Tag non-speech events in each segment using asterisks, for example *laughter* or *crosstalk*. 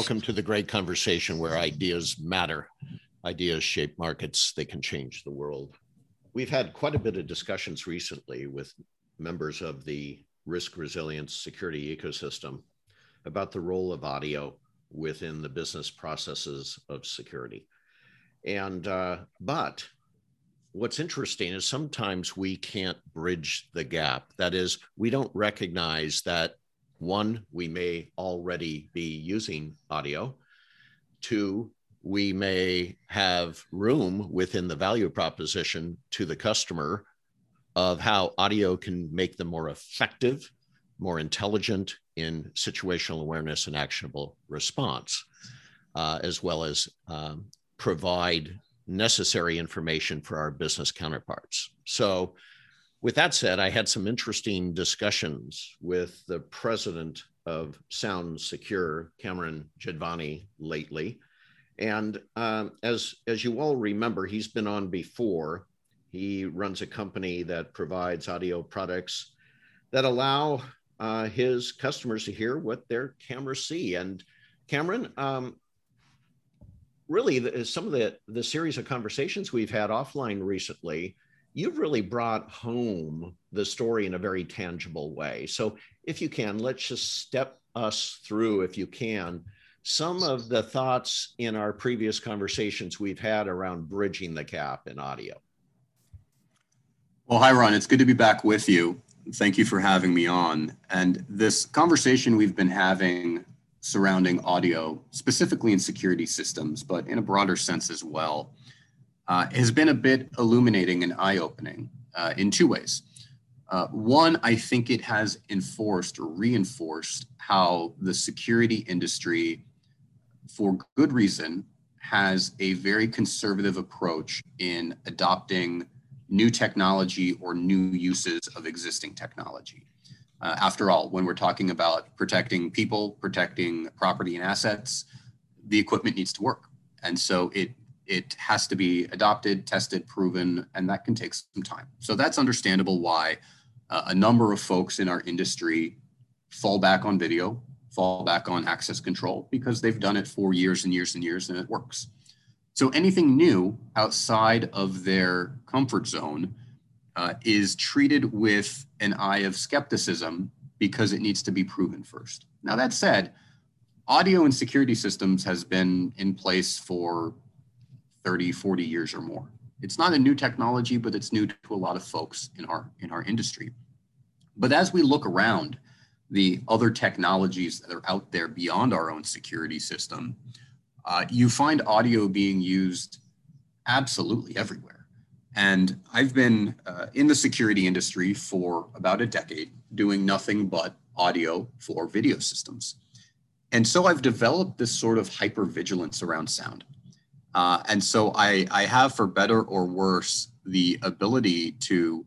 Welcome to the great conversation where ideas matter. Ideas shape markets, they can change the world. We've had quite a bit of discussions recently with members of the risk resilience security ecosystem about the role of audio within the business processes of security. And, uh, but what's interesting is sometimes we can't bridge the gap. That is, we don't recognize that one, we may already be using audio. Two, we may have room within the value proposition to the customer of how audio can make them more effective, more intelligent in situational awareness and actionable response, uh, as well as um, provide necessary information for our business counterparts. So, with that said, I had some interesting discussions with the president of Sound Secure, Cameron Javdani, lately. And um, as, as you all remember, he's been on before. He runs a company that provides audio products that allow uh, his customers to hear what their cameras see. And Cameron, um, really, the, some of the, the series of conversations we've had offline recently, you've really brought home the story in a very tangible way. So, if you can, let's just step us through, if you can, some of the thoughts in our previous conversations we've had around bridging the gap in audio. Well, hi, Ron. It's good to be back with you. Thank you for having me on. And this conversation we've been having surrounding audio, specifically in security systems, but in a broader sense as well, uh, has been a bit illuminating and eye opening uh, in two ways. Uh, one, I think it has enforced or reinforced how the security industry for good reason, has a very conservative approach in adopting new technology or new uses of existing technology. Uh, after all, when we're talking about protecting people, protecting property and assets, the equipment needs to work. And so it it has to be adopted, tested, proven, and that can take some time. So that's understandable why uh, a number of folks in our industry fall back on video fall back on access control because they've done it for years and years and years and it works. So anything new outside of their comfort zone uh, is treated with an eye of skepticism because it needs to be proven first. Now, that said, audio and security systems has been in place for 30, 40 years or more. It's not a new technology, but it's new to a lot of folks in our in our industry. But as we look around the other technologies that are out there beyond our own security system, uh, you find audio being used absolutely everywhere. And I've been uh, in the security industry for about a decade, doing nothing but audio for video systems. And so I've developed this sort of hypervigilance around sound. Uh, and so I, I have, for better or worse, the ability to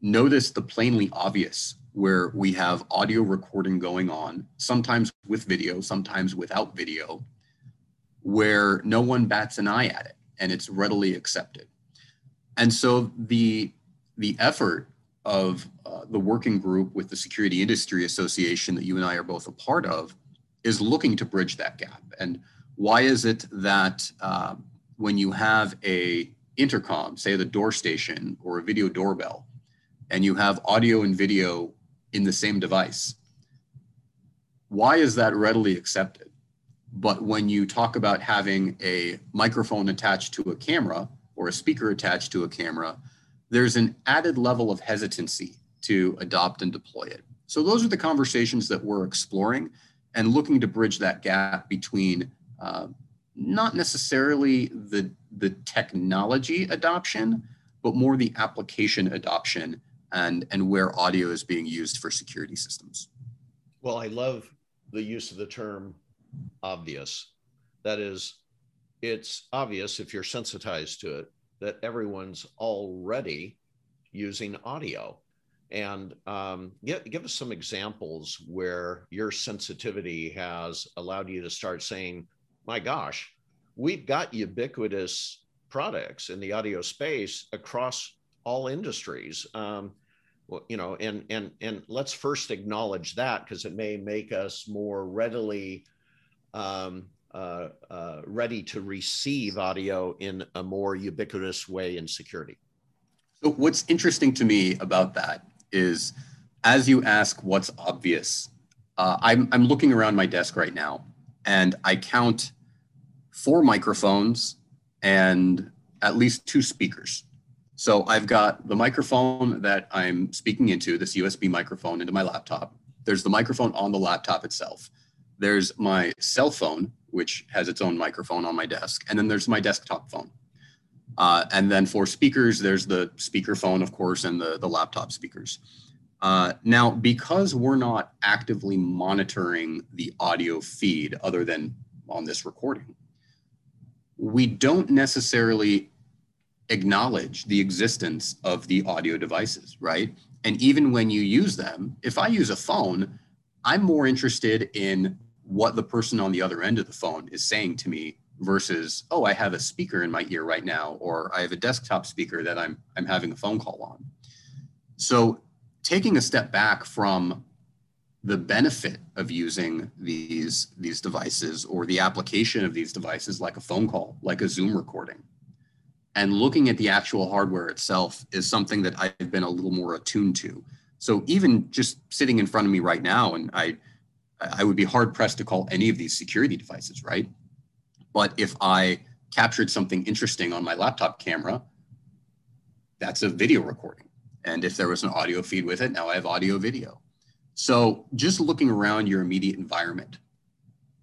notice the plainly obvious where we have audio recording going on, sometimes with video, sometimes without video, where no one bats an eye at it and it's readily accepted. And so the, the effort of uh, the working group with the Security Industry Association that you and I are both a part of is looking to bridge that gap. And why is it that uh, when you have a intercom, say the door station or a video doorbell, and you have audio and video in the same device. Why is that readily accepted? But when you talk about having a microphone attached to a camera or a speaker attached to a camera, there's an added level of hesitancy to adopt and deploy it. So those are the conversations that we're exploring and looking to bridge that gap between uh, not necessarily the, the technology adoption, but more the application adoption and, and where audio is being used for security systems. Well, I love the use of the term obvious. That is, it's obvious if you're sensitized to it that everyone's already using audio. And um, give, give us some examples where your sensitivity has allowed you to start saying, my gosh, we've got ubiquitous products in the audio space across all industries. Um, well, you know, and and and let's first acknowledge that because it may make us more readily um, uh, uh, ready to receive audio in a more ubiquitous way in security. So, what's interesting to me about that is as you ask what's obvious, uh, I'm, I'm looking around my desk right now and I count four microphones and at least two speakers. So I've got the microphone that I'm speaking into, this USB microphone into my laptop. There's the microphone on the laptop itself. There's my cell phone, which has its own microphone on my desk. And then there's my desktop phone. Uh, and then for speakers, there's the speaker phone, of course, and the, the laptop speakers. Uh, now, because we're not actively monitoring the audio feed other than on this recording, we don't necessarily acknowledge the existence of the audio devices, right? And even when you use them, if I use a phone, I'm more interested in what the person on the other end of the phone is saying to me versus, oh, I have a speaker in my ear right now, or I have a desktop speaker that I'm I'm having a phone call on. So taking a step back from the benefit of using these these devices or the application of these devices like a phone call like a zoom recording and looking at the actual hardware itself is something that i've been a little more attuned to. So even just sitting in front of me right now and i i would be hard pressed to call any of these security devices right? But if i captured something interesting on my laptop camera that's a video recording and if there was an audio feed with it now i have audio video so just looking around your immediate environment,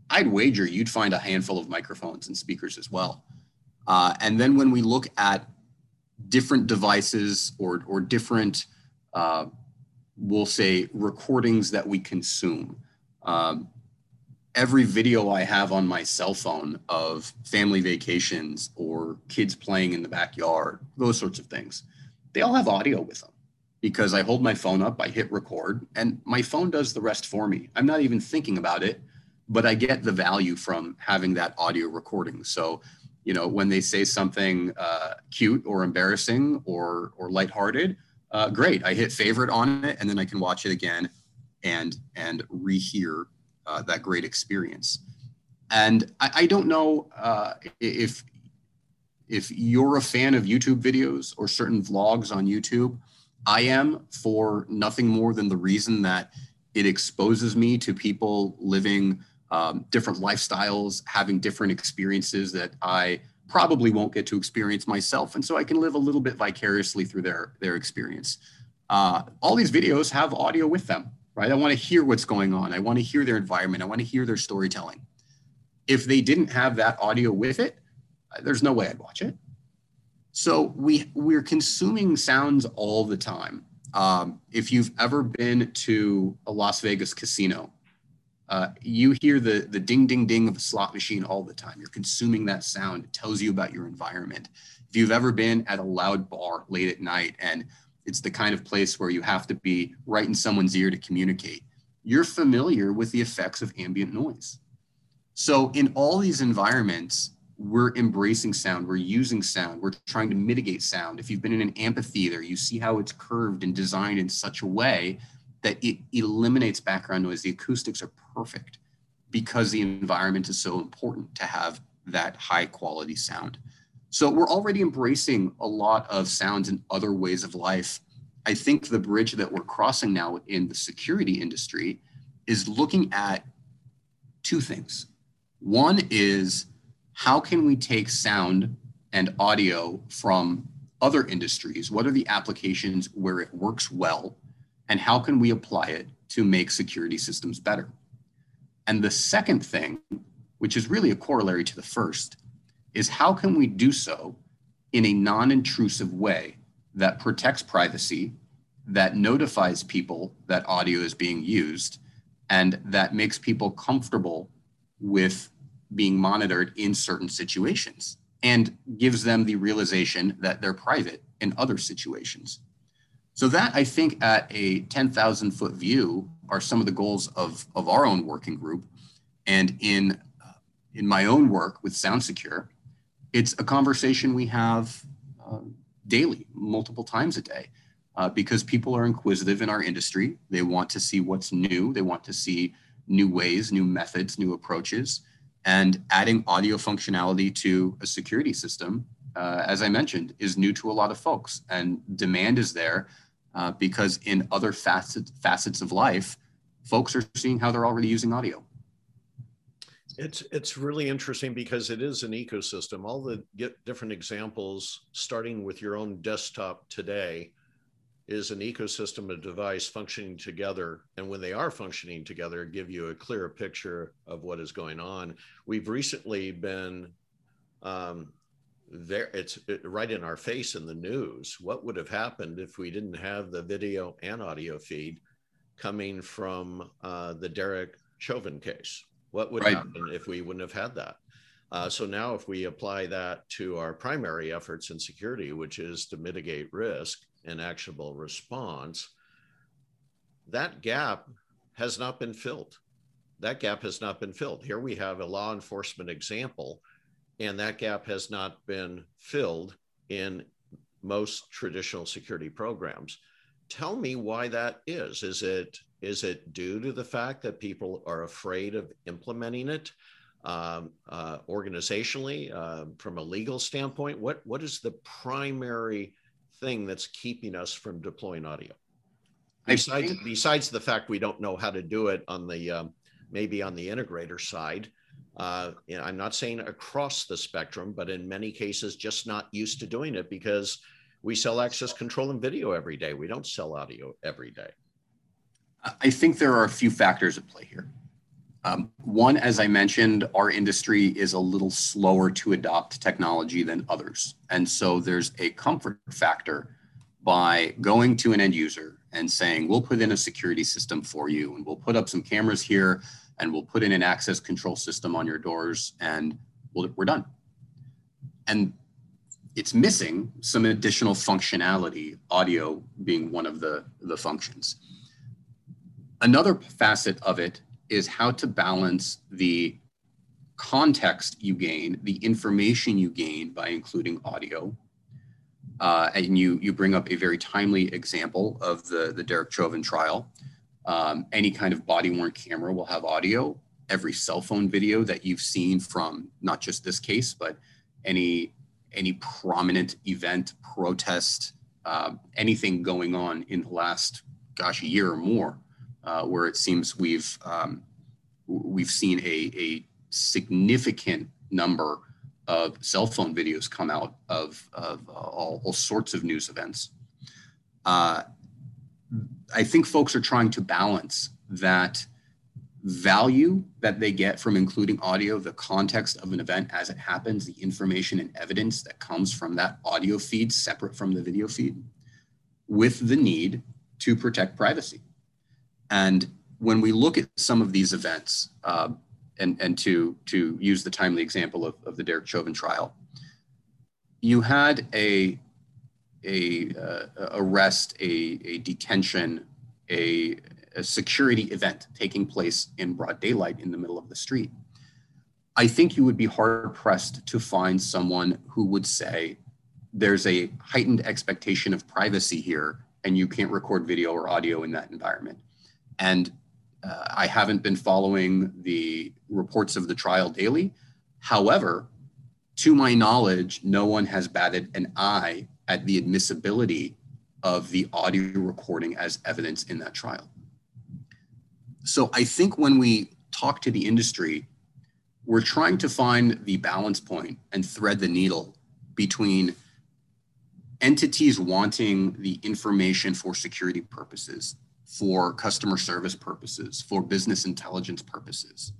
I'd wager you'd find a handful of microphones and speakers as well. Uh, and then when we look at different devices or, or different, uh, we'll say, recordings that we consume, um, every video I have on my cell phone of family vacations or kids playing in the backyard, those sorts of things, they all have audio with them because I hold my phone up, I hit record, and my phone does the rest for me. I'm not even thinking about it, but I get the value from having that audio recording. So, you know, when they say something uh, cute or embarrassing or or lighthearted, uh, great. I hit favorite on it, and then I can watch it again and and rehear uh, that great experience. And I, I don't know uh, if if you're a fan of YouTube videos or certain vlogs on YouTube I am for nothing more than the reason that it exposes me to people living um, different lifestyles, having different experiences that I probably won't get to experience myself. And so I can live a little bit vicariously through their, their experience. Uh, all these videos have audio with them, right? I want to hear what's going on. I want to hear their environment. I want to hear their storytelling. If they didn't have that audio with it, there's no way I'd watch it. So we we're consuming sounds all the time. Um, if you've ever been to a Las Vegas casino, uh, you hear the the ding ding ding of a slot machine all the time. You're consuming that sound. It tells you about your environment. If you've ever been at a loud bar late at night and it's the kind of place where you have to be right in someone's ear to communicate, you're familiar with the effects of ambient noise. So in all these environments, we're embracing sound, we're using sound, we're trying to mitigate sound. If you've been in an amphitheater, you see how it's curved and designed in such a way that it eliminates background noise. The acoustics are perfect because the environment is so important to have that high quality sound. So we're already embracing a lot of sounds in other ways of life. I think the bridge that we're crossing now in the security industry is looking at two things. One is how can we take sound and audio from other industries? What are the applications where it works well? And how can we apply it to make security systems better? And the second thing, which is really a corollary to the first, is how can we do so in a non intrusive way that protects privacy, that notifies people that audio is being used, and that makes people comfortable with being monitored in certain situations and gives them the realization that they're private in other situations. So that I think at a 10,000 foot view are some of the goals of, of our own working group. And in, uh, in my own work with Sound Secure, it's a conversation we have uh, daily, multiple times a day, uh, because people are inquisitive in our industry. They want to see what's new. They want to see new ways, new methods, new approaches And adding audio functionality to a security system, uh, as I mentioned, is new to a lot of folks. And demand is there uh, because in other facets, facets of life, folks are seeing how they're already using audio. It's it's really interesting because it is an ecosystem. All the different examples, starting with your own desktop today, is an ecosystem of device functioning together. And when they are functioning together, give you a clearer picture of what is going on. We've recently been um, there. It's right in our face in the news. What would have happened if we didn't have the video and audio feed coming from uh, the Derek Chauvin case? What would right. happen if we wouldn't have had that? Uh, so now, if we apply that to our primary efforts in security, which is to mitigate risk and actionable response, that gap has not been filled. That gap has not been filled. Here we have a law enforcement example, and that gap has not been filled in most traditional security programs. Tell me why that is. Is it is it due to the fact that people are afraid of implementing it um, uh, organizationally, uh, from a legal standpoint? What what is the primary thing that's keeping us from deploying audio? Besides, think... besides the fact we don't know how to do it on the um, maybe on the integrator side. Uh, I'm not saying across the spectrum, but in many cases, just not used to doing it because we sell access control and video every day. We don't sell audio every day. I think there are a few factors at play here. Um, one, as I mentioned, our industry is a little slower to adopt technology than others. And so there's a comfort factor by going to an end user and saying, we'll put in a security system for you, and we'll put up some cameras here, and we'll put in an access control system on your doors, and we we are done. And it's missing some additional functionality, audio being one of the, the functions. Another facet of it is how to balance the context you gain, the information you gain by including audio. Uh, and you, you bring up a very timely example of the, the Derek Chauvin trial. Um, any kind of body worn camera will have audio. Every cell phone video that you've seen from not just this case, but any any prominent event, protest, uh, anything going on in the last, gosh, a year or more uh, where it seems we've um, we've seen a, a significant number of cell phone videos come out of, of uh, all, all, sorts of news events. Uh, I think folks are trying to balance that value that they get from including audio, the context of an event as it happens, the information and evidence that comes from that audio feed separate from the video feed, with the need to protect privacy. And when we look at some of these events, uh, and, and to, to use the timely example of, of the Derek Chauvin trial, you had a, a uh, arrest, a, a detention, a, a security event taking place in broad daylight in the middle of the street. I think you would be hard pressed to find someone who would say there's a heightened expectation of privacy here and you can't record video or audio in that environment. And uh, I haven't been following the reports of the trial daily. However, to my knowledge, no one has batted an eye at the admissibility of the audio recording as evidence in that trial. So I think when we talk to the industry, we're trying to find the balance point and thread the needle between entities wanting the information for security purposes for customer service purposes, for business intelligence purposes,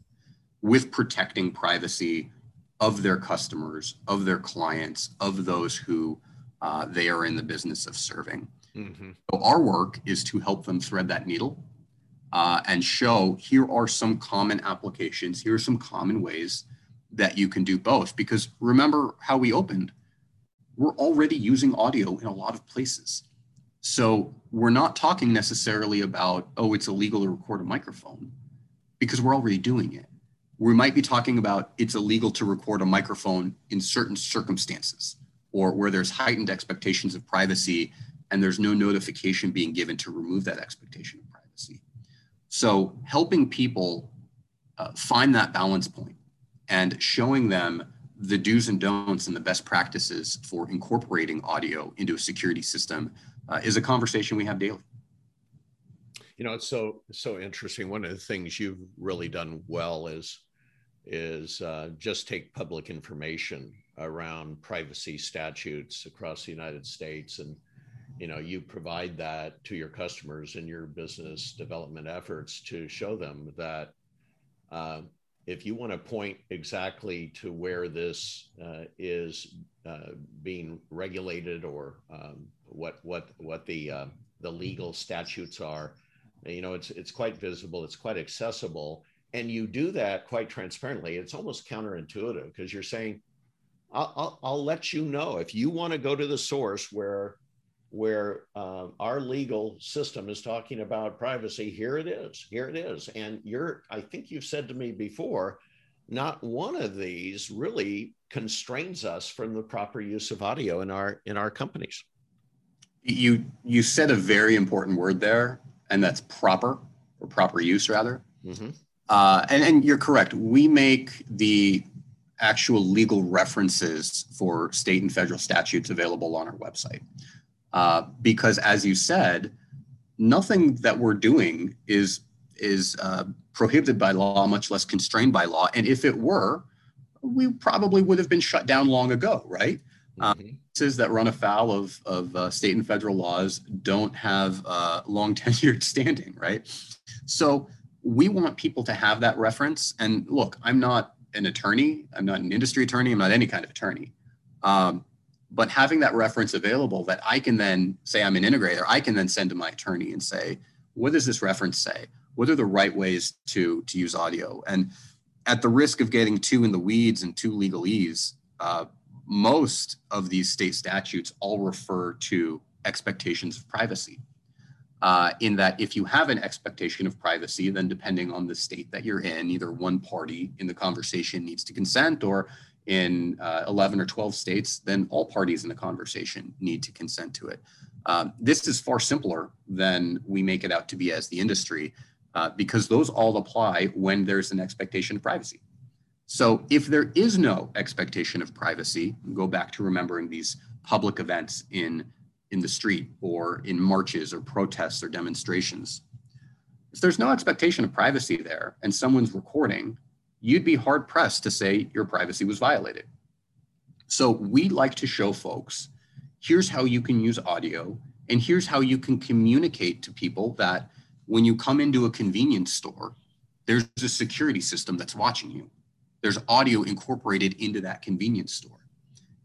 with protecting privacy of their customers, of their clients, of those who uh, they are in the business of serving. Mm-hmm. So our work is to help them thread that needle uh, and show here are some common applications, here are some common ways that you can do both. Because remember how we opened, we're already using audio in a lot of places. So we're not talking necessarily about, oh, it's illegal to record a microphone because we're already doing it. We might be talking about it's illegal to record a microphone in certain circumstances or where there's heightened expectations of privacy and there's no notification being given to remove that expectation of privacy. So helping people uh, find that balance point and showing them the do's and don'ts and the best practices for incorporating audio into a security system uh, is a conversation we have daily. You know, it's so so interesting. One of the things you've really done well is is uh, just take public information around privacy statutes across the United States and you know you provide that to your customers in your business development efforts to show them that uh, if you want to point exactly to where this uh, is uh, being regulated or um, what what what the uh, the legal statutes are, you know it's it's quite visible, it's quite accessible, and you do that quite transparently. It's almost counterintuitive because you're saying, I'll, I'll, I'll let you know if you want to go to the source where where uh, our legal system is talking about privacy here it is here it is. And you're i think you've said to me before not one of these really constrains us from the proper use of audio in our in our companies. You you said a very important word there and that's proper or proper use rather. Mm-hmm. uh, and, and you're correct. We make the actual legal references for state and federal statutes available on our website uh, because as you said, nothing that we're doing is is uh, prohibited by law, much less constrained by law. And if it were, we probably would have been shut down long ago, right? Uh, mm-hmm. cases that run afoul of, of uh, state and federal laws don't have uh, long *laughs* tenured standing, right? So we want people to have that reference. And look, I'm not an attorney, I'm not an industry attorney, I'm not any kind of attorney. Um, but having that reference available that I can then say I'm an integrator, I can then send to my attorney and say, what does this reference say? What are the right ways to, to use audio? And at the risk of getting too in the weeds and too legalese, uh, most of these state statutes all refer to expectations of privacy. Uh, in that if you have an expectation of privacy, then depending on the state that you're in, either one party in the conversation needs to consent or in uh, 11 or 12 states, then all parties in the conversation need to consent to it. Um, this is far simpler than we make it out to be as the industry uh, because those all apply when there's an expectation of privacy. So if there is no expectation of privacy, go back to remembering these public events in, in the street or in marches or protests or demonstrations. If there's no expectation of privacy there and someone's recording, you'd be hard pressed to say your privacy was violated. So we like to show folks here's how you can use audio, and here's how you can communicate to people that when you come into a convenience store, there's a security system that's watching you. There's audio incorporated into that convenience store.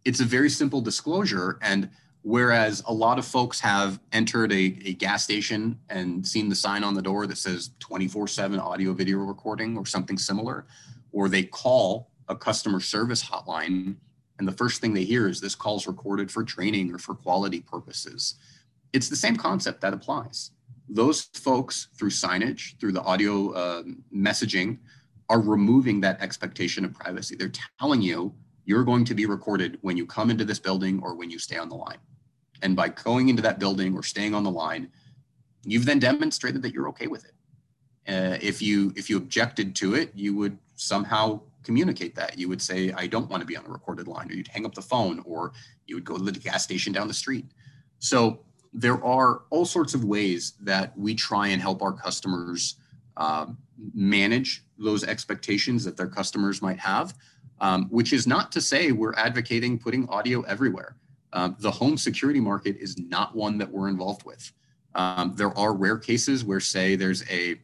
It's a very simple disclosure. And whereas a lot of folks have entered a, a gas station and seen the sign on the door that says 24 7 audio video recording or something similar, or they call a customer service hotline and the first thing they hear is this call is recorded for training or for quality purposes. It's the same concept that applies. Those folks, through signage, through the audio uh, messaging, are removing that expectation of privacy. They're telling you you're going to be recorded when you come into this building or when you stay on the line. And by going into that building or staying on the line, you've then demonstrated that you're okay with it. Uh, if you if you objected to it, you would somehow communicate that. You would say, I don't want to be on a recorded line, or you'd hang up the phone, or you would go to the gas station down the street. So there are all sorts of ways that we try and help our customers uh, manage those expectations that their customers might have, um, which is not to say we're advocating putting audio everywhere. Uh, the home security market is not one that we're involved with. Um, there are rare cases where, say, there's a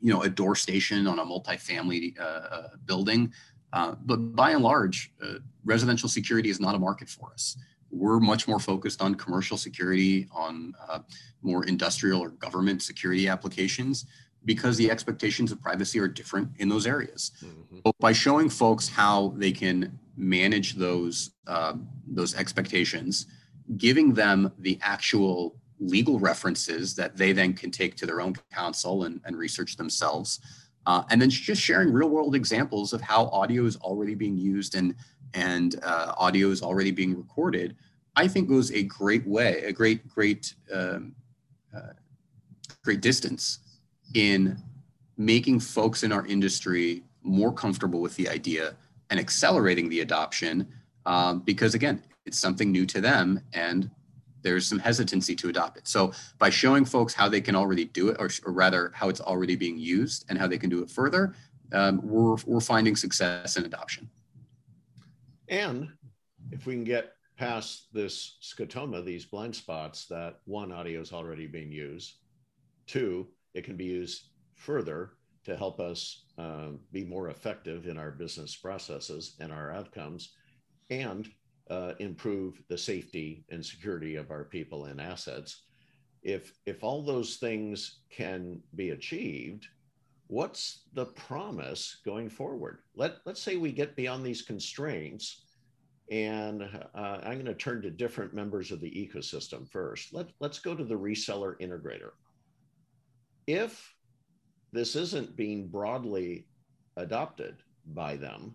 you know a door station on a multifamily uh, uh, building. Uh, but by and large, uh, residential security is not a market for us. We're much more focused on commercial security, on uh, more industrial or government security applications, because the expectations of privacy are different in those areas. Mm-hmm. But by showing folks how they can manage those uh, those expectations, giving them the actual legal references that they then can take to their own counsel and, and research themselves. Uh, and then just sharing real world examples of how audio is already being used and, and uh, audio is already being recorded, I think goes a great way, a great, great, um, uh, great distance in making folks in our industry more comfortable with the idea and accelerating the adoption um, because again, it's something new to them and there's some hesitancy to adopt it. So by showing folks how they can already do it, or, or rather how it's already being used and how they can do it further, um, we're, we're finding success in adoption. And if we can get past this scotoma, these blind spots that one audio is already being used, two, it can be used further to help us um, be more effective in our business processes and our outcomes and uh, improve the safety and security of our people and assets. If, if all those things can be achieved, what's the promise going forward? Let, let's say we get beyond these constraints and uh, I'm going to turn to different members of the ecosystem first. Let, let's go to the reseller integrator. If this isn't being broadly adopted by them,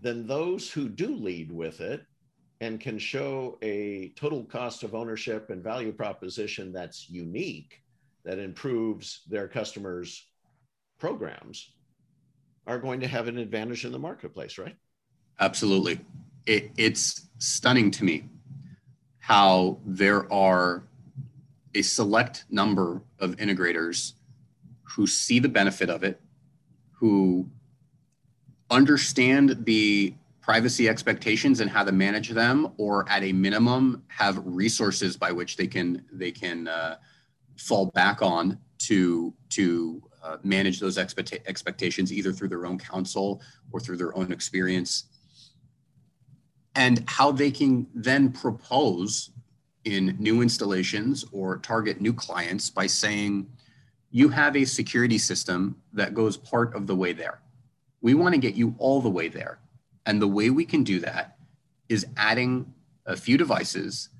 then those who do lead with it and can show a total cost of ownership and value proposition that's unique, that improves their customers' programs, are going to have an advantage in the marketplace, right? Absolutely. It, it's stunning to me how there are a select number of integrators who see the benefit of it, who understand the privacy expectations and how to manage them, or at a minimum have resources by which they can they can uh, fall back on to to uh, manage those expect- expectations either through their own counsel or through their own experience. And how they can then propose in new installations or target new clients by saying you have a security system that goes part of the way there we want to get you all the way there. And the way we can do that is adding a few devices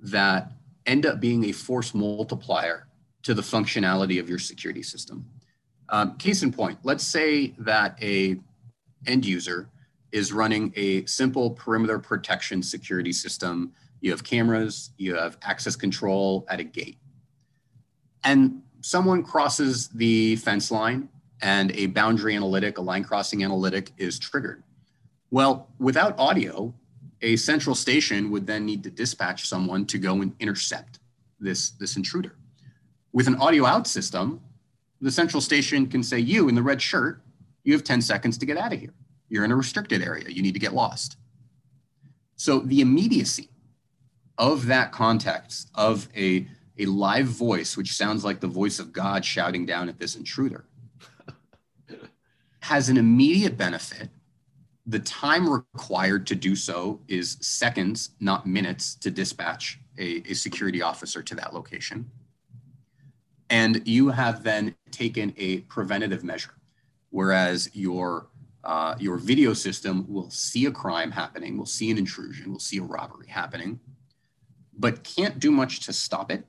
that end up being a force multiplier to the functionality of your security system. Um, case in point, let's say that a end user is running a simple perimeter protection security system. You have cameras, you have access control at a gate. And someone crosses the fence line and a boundary analytic, a line crossing analytic is triggered. Well, without audio, a central station would then need to dispatch someone to go and intercept this, this intruder. With an audio out system, the central station can say, You in the red shirt, you have 10 seconds to get out of here. You're in a restricted area. You need to get lost. So the immediacy of that context of a, a live voice, which sounds like the voice of God shouting down at this intruder, *laughs* has an immediate benefit. The time required to do so is seconds, not minutes, to dispatch a, a security officer to that location. And you have then taken a preventative measure, whereas your uh, your video system will see a crime happening, will see an intrusion, will see a robbery happening, but can't do much to stop it.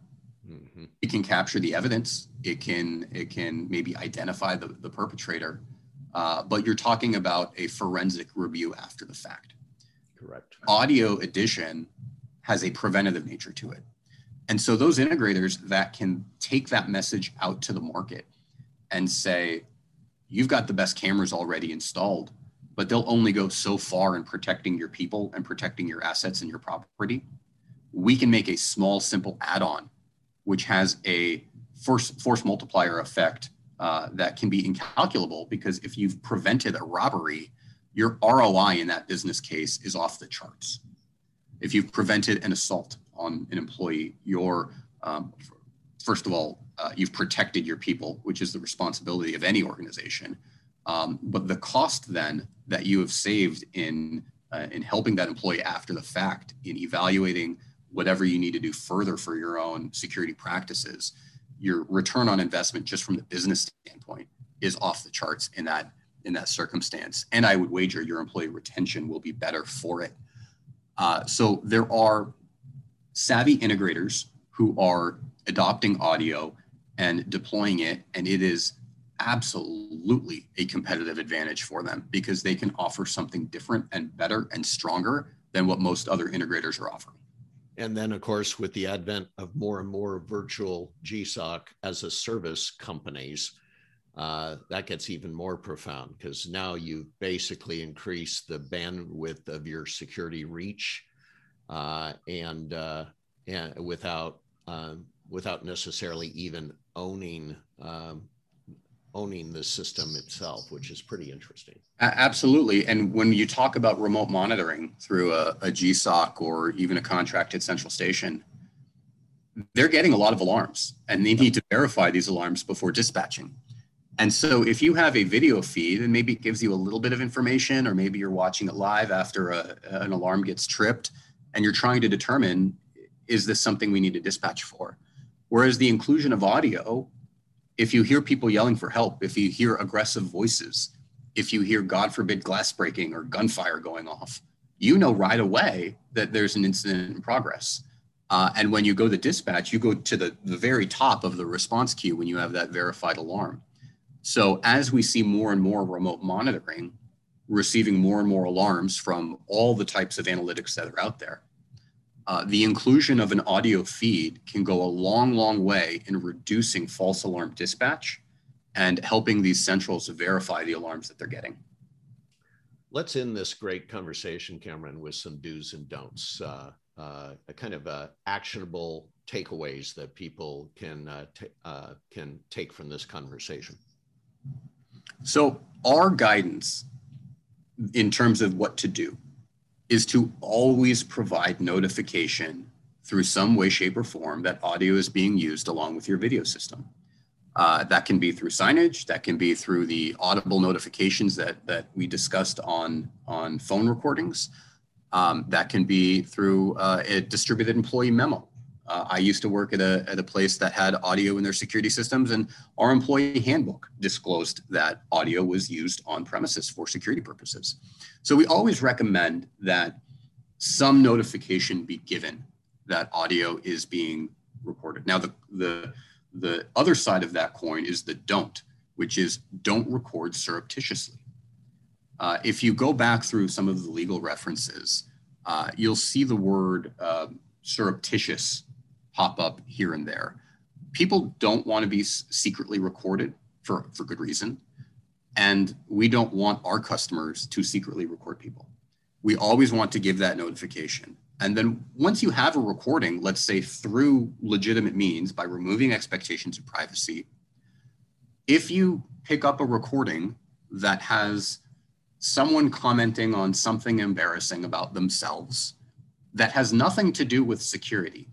Mm-hmm. It can capture the evidence. It can it can maybe identify the, the perpetrator, uh, but you're talking about a forensic review after the fact. Correct. Audio edition has a preventative nature to it. And so those integrators that can take that message out to the market and say, you've got the best cameras already installed, but they'll only go so far in protecting your people and protecting your assets and your property. We can make a small, simple add on, which has a force, force multiplier effect uh, that can be incalculable because if you've prevented a robbery, your ROI in that business case is off the charts. If you've prevented an assault on an employee, your um, first of all, uh, you've protected your people, which is the responsibility of any organization. Um, but the cost then that you have saved in uh, in helping that employee after the fact, in evaluating whatever you need to do further for your own security practices, your return on investment just from the business standpoint is off the charts in that in that circumstance. And i would wager your employee retention will be better for it. Uh, so there are savvy integrators who are adopting audio and deploying it and it is absolutely a competitive advantage for them because they can offer something different and better and stronger than what most other integrators are offering and then, of course, with the advent of more and more virtual GSOC as a service companies, uh, that gets even more profound because now you've basically increased the bandwidth of your security reach uh, and uh, and without um, without necessarily even owning um, owning the system itself, which is pretty interesting. Absolutely. And when you talk about remote monitoring through a, a GSOC or even a contracted central station, they're getting a lot of alarms and they need to verify these alarms before dispatching. And so if you have a video feed and maybe it gives you a little bit of information, or maybe you're watching it live after a, an alarm gets tripped and you're trying to determine, is this something we need to dispatch for? Whereas the inclusion of audio, if you hear people yelling for help, if you hear aggressive voices, if you hear, God forbid, glass breaking or gunfire going off, you know right away that there's an incident in progress. Uh, and when you go to dispatch, you go to the, the very top of the response queue when you have that verified alarm. So as we see more and more remote monitoring, receiving more and more alarms from all the types of analytics that are out there, uh, the inclusion of an audio feed can go a long, long way in reducing false alarm dispatch and helping these centrals verify the alarms that they're getting. Let's end this great conversation, Cameron, with some do's and don'ts, uh, uh, a kind of uh, actionable takeaways that people can uh, uh, can take from this conversation. So, our guidance in terms of what to do is to always provide notification through some way, shape, or form that audio is being used along with your video system. Uh, that can be through signage, that can be through the audible notifications that, that we discussed on, on phone recordings. Um, that can be through uh, a distributed employee memo uh, I used to work at a, at a place that had audio in their security systems, and our employee handbook disclosed that audio was used on premises for security purposes. So we always recommend that some notification be given that audio is being recorded. Now, the, the, the other side of that coin is the don't, which is don't record surreptitiously. Uh, if you go back through some of the legal references, uh, you'll see the word uh, surreptitious pop up here and there. People don't want to be secretly recorded for, for good reason. And we don't want our customers to secretly record people. We always want to give that notification. And then once you have a recording, let's say through legitimate means by removing expectations of privacy, if you pick up a recording that has someone commenting on something embarrassing about themselves that has nothing to do with security,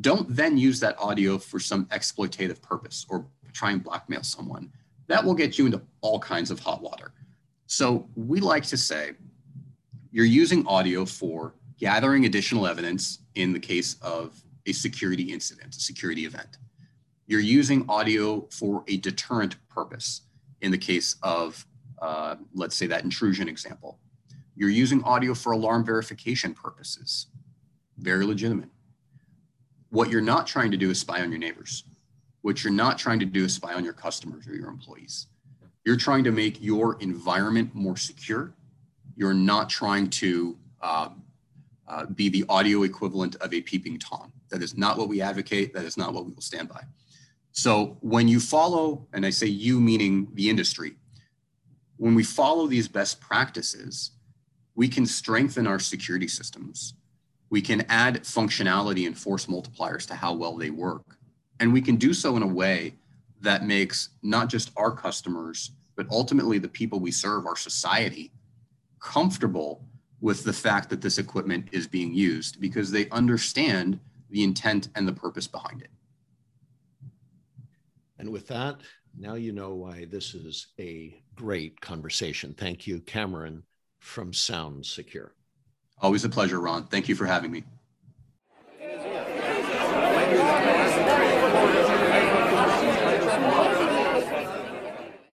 don't then use that audio for some exploitative purpose or try and blackmail someone. That will get you into all kinds of hot water. So we like to say you're using audio for gathering additional evidence in the case of a security incident, a security event. You're using audio for a deterrent purpose in the case of, uh, let's say, that intrusion example. You're using audio for alarm verification purposes. Very legitimate. What you're not trying to do is spy on your neighbors. What you're not trying to do is spy on your customers or your employees. You're trying to make your environment more secure. You're not trying to uh, uh, be the audio equivalent of a peeping Tom. That is not what we advocate. That is not what we will stand by. So when you follow, and I say you meaning the industry, when we follow these best practices, we can strengthen our security systems we can add functionality and force multipliers to how well they work. And we can do so in a way that makes not just our customers, but ultimately the people we serve, our society, comfortable with the fact that this equipment is being used because they understand the intent and the purpose behind it. And with that, now you know why this is a great conversation. Thank you, Cameron from Sound Secure. Always a pleasure, Ron. Thank you for having me.